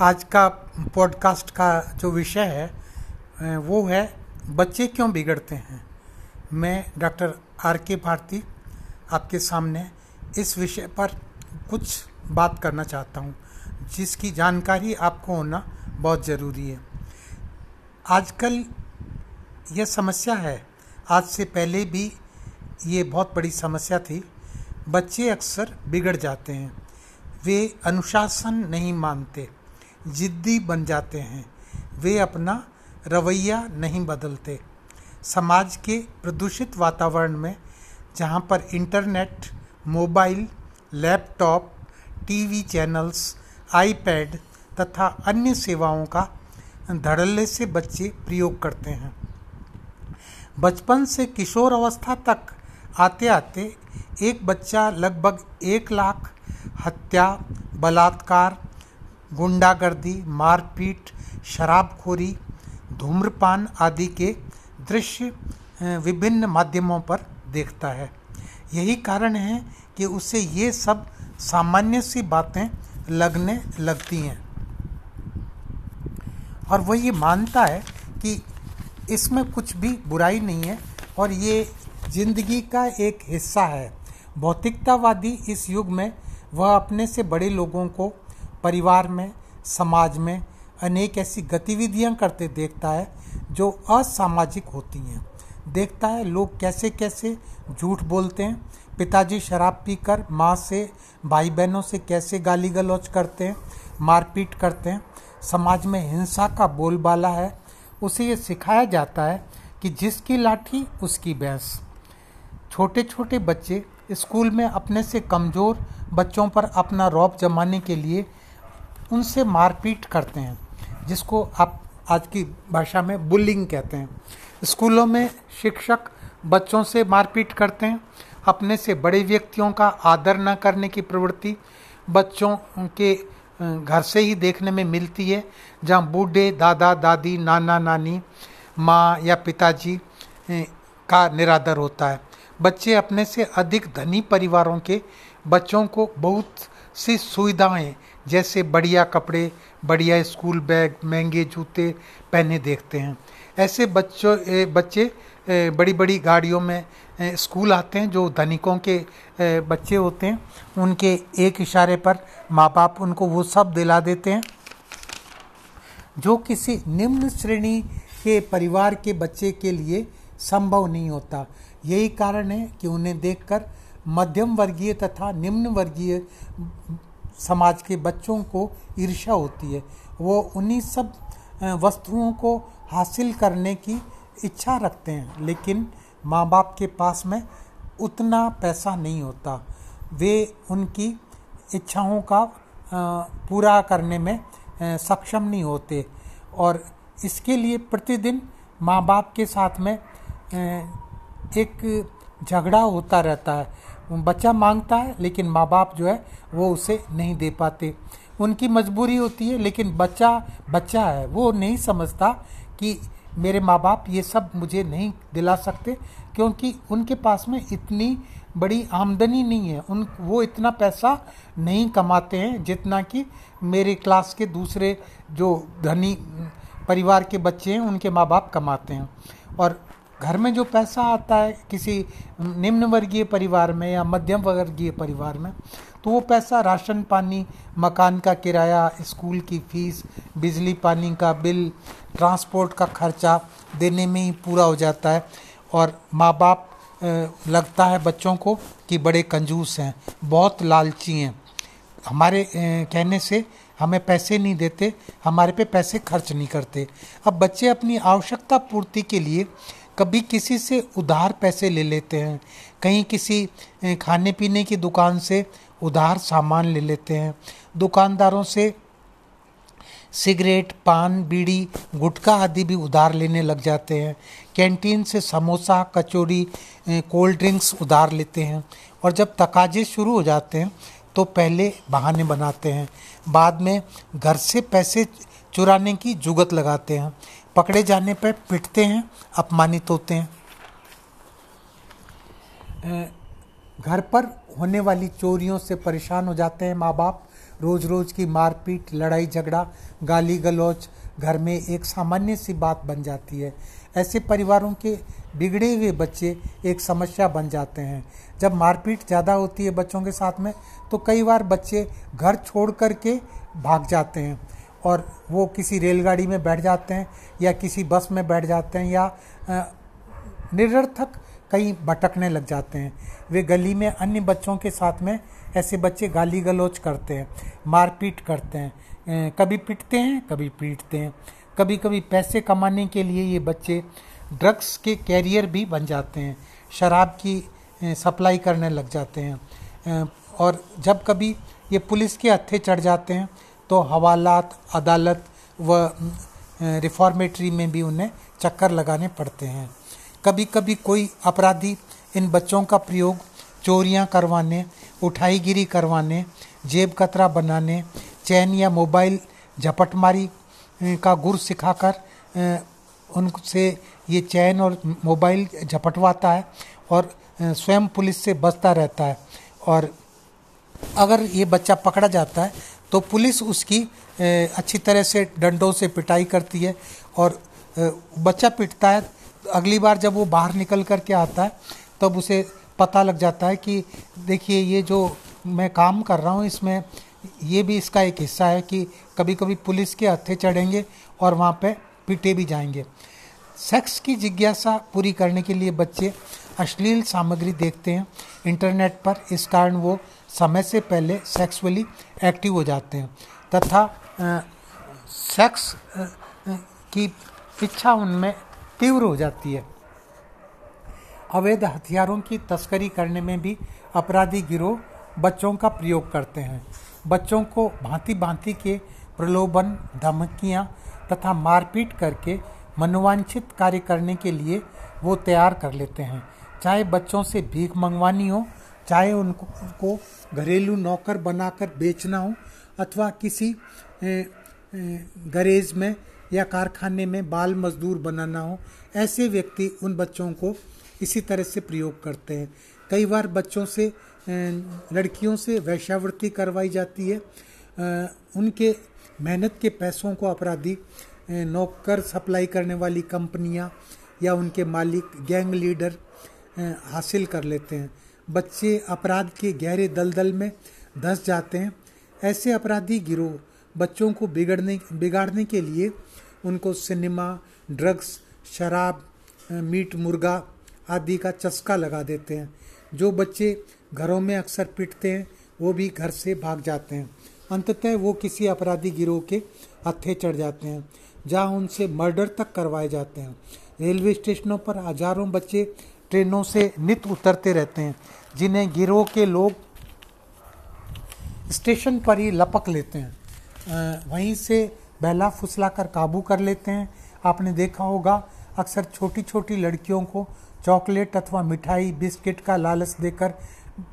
आज का पॉडकास्ट का जो विषय है वो है, बच्चे क्यों बिगड़ते हैं? मैं डॉक्टर आर के भारती आपके सामने इस विषय पर कुछ बात करना चाहता हूँ, जिसकी जानकारी आपको होना बहुत ज़रूरी है। आजकल यह समस्या है। आज से पहले भी ये बहुत बड़ी समस्या थी। बच्चे अक्सर बिगड़ जाते हैं। वे अनुशासन नहीं मानते। जिद्दी बन जाते हैं। वे अपना रवैया नहीं बदलते। समाज के प्रदूषित वातावरण में, जहाँ पर internet, mobile, laptop, TV channels, iPad तथा अन्य सेवाओं का धड़ल्ले से बच्चे प्रयोग करते हैं। बचपन से किशोर अवस्था तक आते आते एक बच्चा लगभग एक लाख हत्या, बलात्कार गुंडागर्दी, मारपीट, शराबखोरी, धूम्रपान आदि के दृश्य विभिन्न माध्यमों पर देखता है। यही कारण है कि उसे ये सब सामान्य सी बातें लगने लगती हैं। और वह ये मानता है कि इसमें कुछ भी बुराई नहीं है और ये ज़िंदगी का एक हिस्सा है। भौतिकतावादी इस युग में वह अपने से बड़े लोगों को परिवार में, समाज में अनेक ऐसी गतिविधियाँ करते देखता है जो असामाजिक होती हैं। देखता है लोग कैसे कैसे झूठ बोलते हैं, पिताजी शराब पीकर माँ से भाई बहनों से कैसे गाली गलौज करते हैं, मारपीट करते हैं। समाज में हिंसा का बोलबाला है, उसे ये सिखाया जाता है कि जिसकी लाठी उसकी भैंस। छोटे छोटे बच्चे स्कूल में अपने से कमज़ोर बच्चों पर अपना रौब जमाने के लिए उनसे मारपीट करते हैं, जिसको आप आज की भाषा में बुलिंग कहते हैं। स्कूलों में शिक्षक बच्चों से मारपीट करते हैं, अपने से बड़े व्यक्तियों का आदर न करने की प्रवृत्ति बच्चों के घर से ही देखने में मिलती है, जहाँ बूढ़े दादा, दादी, नाना, नानी, माँ या पिताजी का निरादर होता है। बच्चे अपने से अधिक धनी परिवारों के बच्चों को बहुत सी सुविधाएँ, जैसे बढ़िया कपड़े, बढ़िया स्कूल बैग, महँगे जूते पहने देखते हैं। ऐसे बच्चों बच्चे बड़ी बड़ी गाड़ियों में स्कूल आते हैं, जो धनिकों के बच्चे होते हैं, उनके एक इशारे पर माँ बाप उनको वो सब दिला देते हैं। जो किसी निम्न श्रेणी के परिवार के बच्चे के लिए संभव नहीं होता। यही कारण है कि उन्हें देखकर मध्यम वर्गीय तथा निम्न वर्गीय समाज के बच्चों को ईर्ष्या होती है। वो उन्हीं सब वस्तुओं को हासिल करने की इच्छा रखते हैं, लेकिन माँ बाप के पास में उतना पैसा नहीं होता। वे उनकी इच्छाओं का पूरा करने में सक्षम नहीं होते और इसके लिए प्रतिदिन माँ बाप के साथ में एक झगड़ा होता रहता है। बच्चा माँगता है, लेकिन माँ बाप जो है, वो उसे नहीं दे पाते। उनकी मजबूरी होती है, लेकिन बच्चा बच्चा है, वो नहीं समझता कि मेरे माँ बाप ये सब मुझे नहीं दिला सकते, क्योंकि उनके पास में इतनी बड़ी आमदनी नहीं है। उन, वो इतना पैसा नहीं कमाते हैं, जितना कि मेरे क्लास के दूसरे जो धनी परिवार के बच्चे हैं, उनके माँ बाप कमाते हैं। और घर में जो पैसा आता है किसी निम्न वर्गीय परिवार में या मध्यम वर्गीय परिवार में तो वो पैसा राशन पानी, मकान का किराया, स्कूल की फ़ीस, बिजली पानी का बिल, ट्रांसपोर्ट का खर्चा देने में ही पूरा हो जाता है। और माँ बाप लगता है बच्चों को कि बड़े कंजूस हैं, बहुत लालची हैं। हमारे कहने से हमें पैसे नहीं देते, हमारे पे पैसे खर्च नहीं करते। अब बच्चे अपनी आवश्यकता पूर्ति के लिए कभी किसी से उधार पैसे ले लेते हैं। कहीं किसी खाने पीने की दुकान से उधार सामान ले लेते हैं। दुकानदारों से सिगरेट, पान, बीड़ी, गुटखा आदि भी उधार लेने लग जाते हैं। कैंटीन से समोसा, कचौड़ी कोल्ड ड्रिंक्स उधार लेते हैं और जब तकाजे शुरू हो जाते हैं तो पहले बहाने बनाते हैं। बाद में घर से पैसे चुराने की जुगत लगाते हैं। पकड़े जाने पर पिटते हैं, अपमानित होते हैं। घर पर होने वाली चोरियों से परेशान हो जाते हैं माँ बाप रोज रोज की मारपीट, लड़ाई, झगड़ा गाली गलौज घर में एक सामान्य सी बात बन जाती है। ऐसे परिवारों के बिगड़े हुए बच्चे एक समस्या बन जाते हैं। जब मारपीट ज़्यादा होती है बच्चों के साथ में तो कई बार बच्चे घर छोड़ कर के भाग जाते हैं। और वो किसी रेलगाड़ी में बैठ जाते हैं या किसी बस में बैठ जाते हैं या निरर्थक कहीं भटकने लग जाते हैं। वे गली में अन्य बच्चों के साथ में ऐसे बच्चे गाली गलौज करते हैं, मारपीट करते हैं। कभी पिटते हैं, कभी पीटते हैं। कभी कभी पैसे कमाने के लिए ये बच्चे ड्रग्स के कैरियर भी बन जाते हैं, शराब की सप्लाई करने लग जाते हैं। और जब कभी ये पुलिस के हत्थे चढ़ जाते हैं तो हवालात, अदालत व रिफॉर्मेटरी में भी उन्हें चक्कर लगाने पड़ते हैं। कभी कभी कोई अपराधी इन बच्चों का प्रयोग, चोरियाँ करवाने, उठाईगिरी करवाने, जेब कतरा बनाने, चैन या मोबाइल झपटमारी का गुर सिखाकर उनसे ये चैन और मोबाइल झपटवाता है और स्वयं पुलिस से बचता रहता है। और अगर ये बच्चा पकड़ा जाता है तो पुलिस उसकी अच्छी तरह से डंडों से पिटाई करती है और बच्चा पिटता है, अगली बार जब वो बाहर निकल कर के आता है, तब उसे पता लग जाता है कि, देखिए, ये जो मैं काम कर रहा हूँ, इसमें ये भी इसका एक हिस्सा है कि कभी कभी पुलिस के हथे चढ़ेंगे और वहाँ पे पिटे भी जाएँगे। सेक्स की जिज्ञासा पूरी करने के लिए बच्चे अश्लील सामग्री देखते हैं। इंटरनेट पर इस कारण वो समय से पहले सेक्सुअली एक्टिव हो जाते हैं। तथा सेक्स की इच्छा उनमें तीव्र हो जाती है। अवैध हथियारों की तस्करी करने में भी अपराधी गिरोह बच्चों का प्रयोग करते हैं। बच्चों को भांति भांति के प्रलोभन, धमकियाँ तथा मारपीट करके मनोवांछित कार्य करने के लिए वो तैयार कर लेते हैं। चाहे बच्चों से भीख मंगवानी हो, चाहे उनको घरेलू नौकर बनाकर बेचना हो, अथवा किसी गरेज में या कारखाने में बाल मजदूर बनाना हो, ऐसे व्यक्ति उन बच्चों को इसी तरह से प्रयोग करते हैं। कई बार बच्चों से लड़कियों से वैश्यावृत्ति करवाई जाती है। उनके मेहनत के पैसों को अपराधी नौकर सप्लाई करने वाली कंपनियाँ या उनके मालिक, गैंग लीडर हासिल कर लेते हैं। बच्चे अपराध के गहरे दलदल में धंस जाते हैं। ऐसे अपराधी गिरोह बच्चों को बिगड़ने, बिगाड़ने के लिए उनको सिनेमा, ड्रग्स, शराब मीट, मुर्गा आदि का चस्का लगा देते हैं। जो बच्चे घरों में अक्सर पिटते हैं, वो भी घर से भाग जाते हैं। अंततः वो किसी अपराधी गिरोह के हथे चढ़ जाते हैं, जहाँ उनसे मर्डर तक करवाए जाते हैं। रेलवे स्टेशनों पर हज़ारों बच्चे ट्रेनों से नित उतरते रहते हैं, जिन्हें गिरोह के लोग स्टेशन पर ही लपक लेते हैं। वहीं से बहला फुसला कर काबू कर लेते हैं। आपने देखा होगा, अक्सर छोटी छोटी लड़कियों को चॉकलेट अथवा मिठाई, बिस्किट का लालच देकर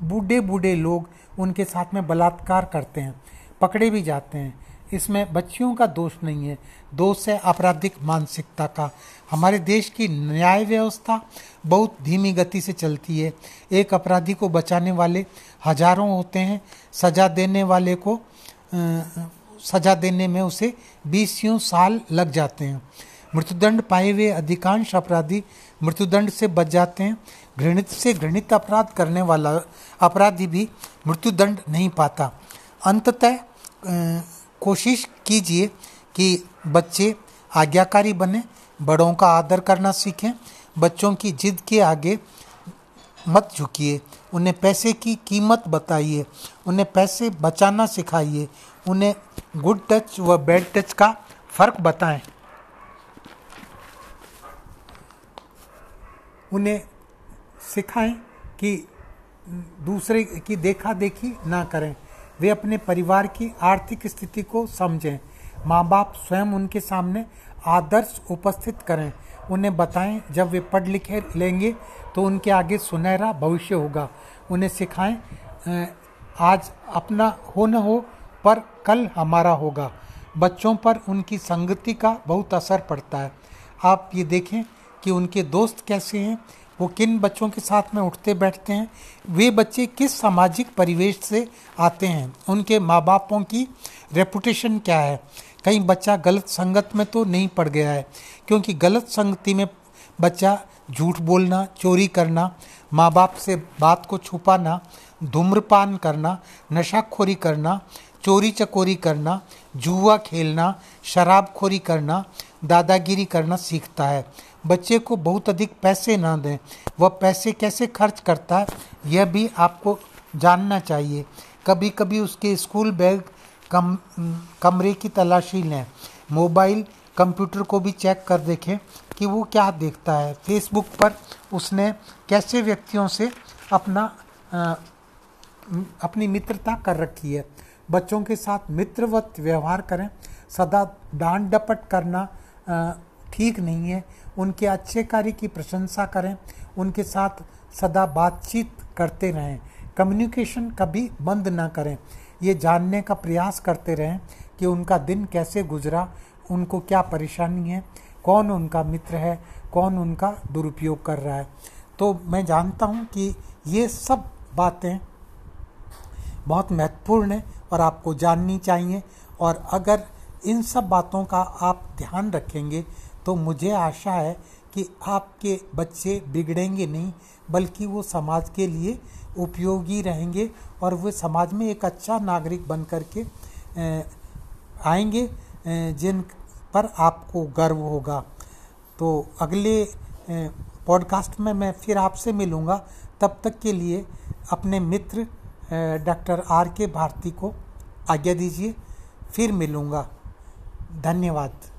बूढ़े बूढ़े लोग उनके साथ में बलात्कार करते हैं, पकड़े भी जाते हैं। इसमें बच्चियों का दोष नहीं है। दोष है आपराधिक मानसिकता का। हमारे देश की न्याय व्यवस्था बहुत धीमी गति से चलती है। एक अपराधी को बचाने वाले हज़ारों होते हैं। सजा देने वाले को आ, सजा देने में उसे बीसियों साल लग जाते हैं। मृत्युदंड पाए हुए अधिकांश अपराधी मृत्युदंड से बच जाते हैं। घृणित से घृणित अपराध करने वाला अपराधी भी मृत्युदंड नहीं पाता। अंततः कोशिश कीजिए कि बच्चे आज्ञाकारी बने, बड़ों का आदर करना सीखें, बच्चों की जिद के आगे मत झुकिए, उन्हें पैसे की कीमत बताइए, उन्हें पैसे बचाना सिखाइए, उन्हें गुड टच व बैड टच का फ़र्क बताएँ। उन्हें सिखाएँ कि दूसरे की देखा देखी ना करें। वे अपने परिवार की आर्थिक स्थिति को समझें। माँ बाप स्वयं उनके सामने आदर्श उपस्थित करें। उन्हें बताएँ, जब वे पढ़ लिखे लेंगे तो उनके आगे सुनहरा भविष्य होगा। उन्हें सिखाएँ आज अपना हो न हो, पर कल हमारा होगा। बच्चों पर उनकी संगति का बहुत असर पड़ता है। आप ये देखें कि उनके दोस्त कैसे हैं वो किन बच्चों के साथ में उठते बैठते हैं, वे बच्चे किस सामाजिक परिवेश से आते हैं, उनके माँ बापों की रेपुटेशन क्या है? कहीं बच्चा गलत संगत में तो नहीं पड़ गया है, क्योंकि गलत संगति में बच्चा झूठ बोलना, चोरी करना माँ बाप से बात को छुपाना, धूम्रपान करना, नशाखोरी करना चोरी चकोरी करना, जुआ खेलना, शराबखोरी करना, दादागिरी करना सीखता है। बच्चे को बहुत अधिक पैसे ना दें। वह पैसे कैसे खर्च करता है यह भी आपको जानना चाहिए। कभी कभी उसके स्कूल बैग कम कमरे की तलाशी लें। मोबाइल कंप्यूटर को भी चेक कर देखें कि वो क्या देखता है। फेसबुक पर उसने कैसे व्यक्तियों से अपना आ, अपनी मित्रता कर रखी है। बच्चों के साथ मित्रवत व्यवहार करें। सदा डांट डपट करना ठीक नहीं है, उनके अच्छे कार्य की प्रशंसा करें, उनके साथ सदा बातचीत करते रहें कम्युनिकेशन कभी बंद ना करें। ये जानने का प्रयास करते रहें कि उनका दिन कैसे गुजरा, उनको क्या परेशानी है, कौन उनका मित्र है, कौन उनका दुरुपयोग कर रहा है। तो मैं जानता हूँ कि ये सब बातें बहुत महत्वपूर्ण है और आपको जाननी चाहिए और अगर इन सब बातों का आप ध्यान रखेंगे तो मुझे आशा है कि आपके बच्चे बिगड़ेंगे नहीं, बल्कि वो समाज के लिए उपयोगी रहेंगे और वे समाज में एक अच्छा नागरिक बन कर के आएँगे जिन पर आपको गर्व होगा। तो अगले पॉडकास्ट में मैं फिर आपसे मिलूँगा। तब तक के लिए अपने मित्र डॉक्टर आर के भारती को आज्ञा दीजिए। फिर मिलूँगा। धन्यवाद।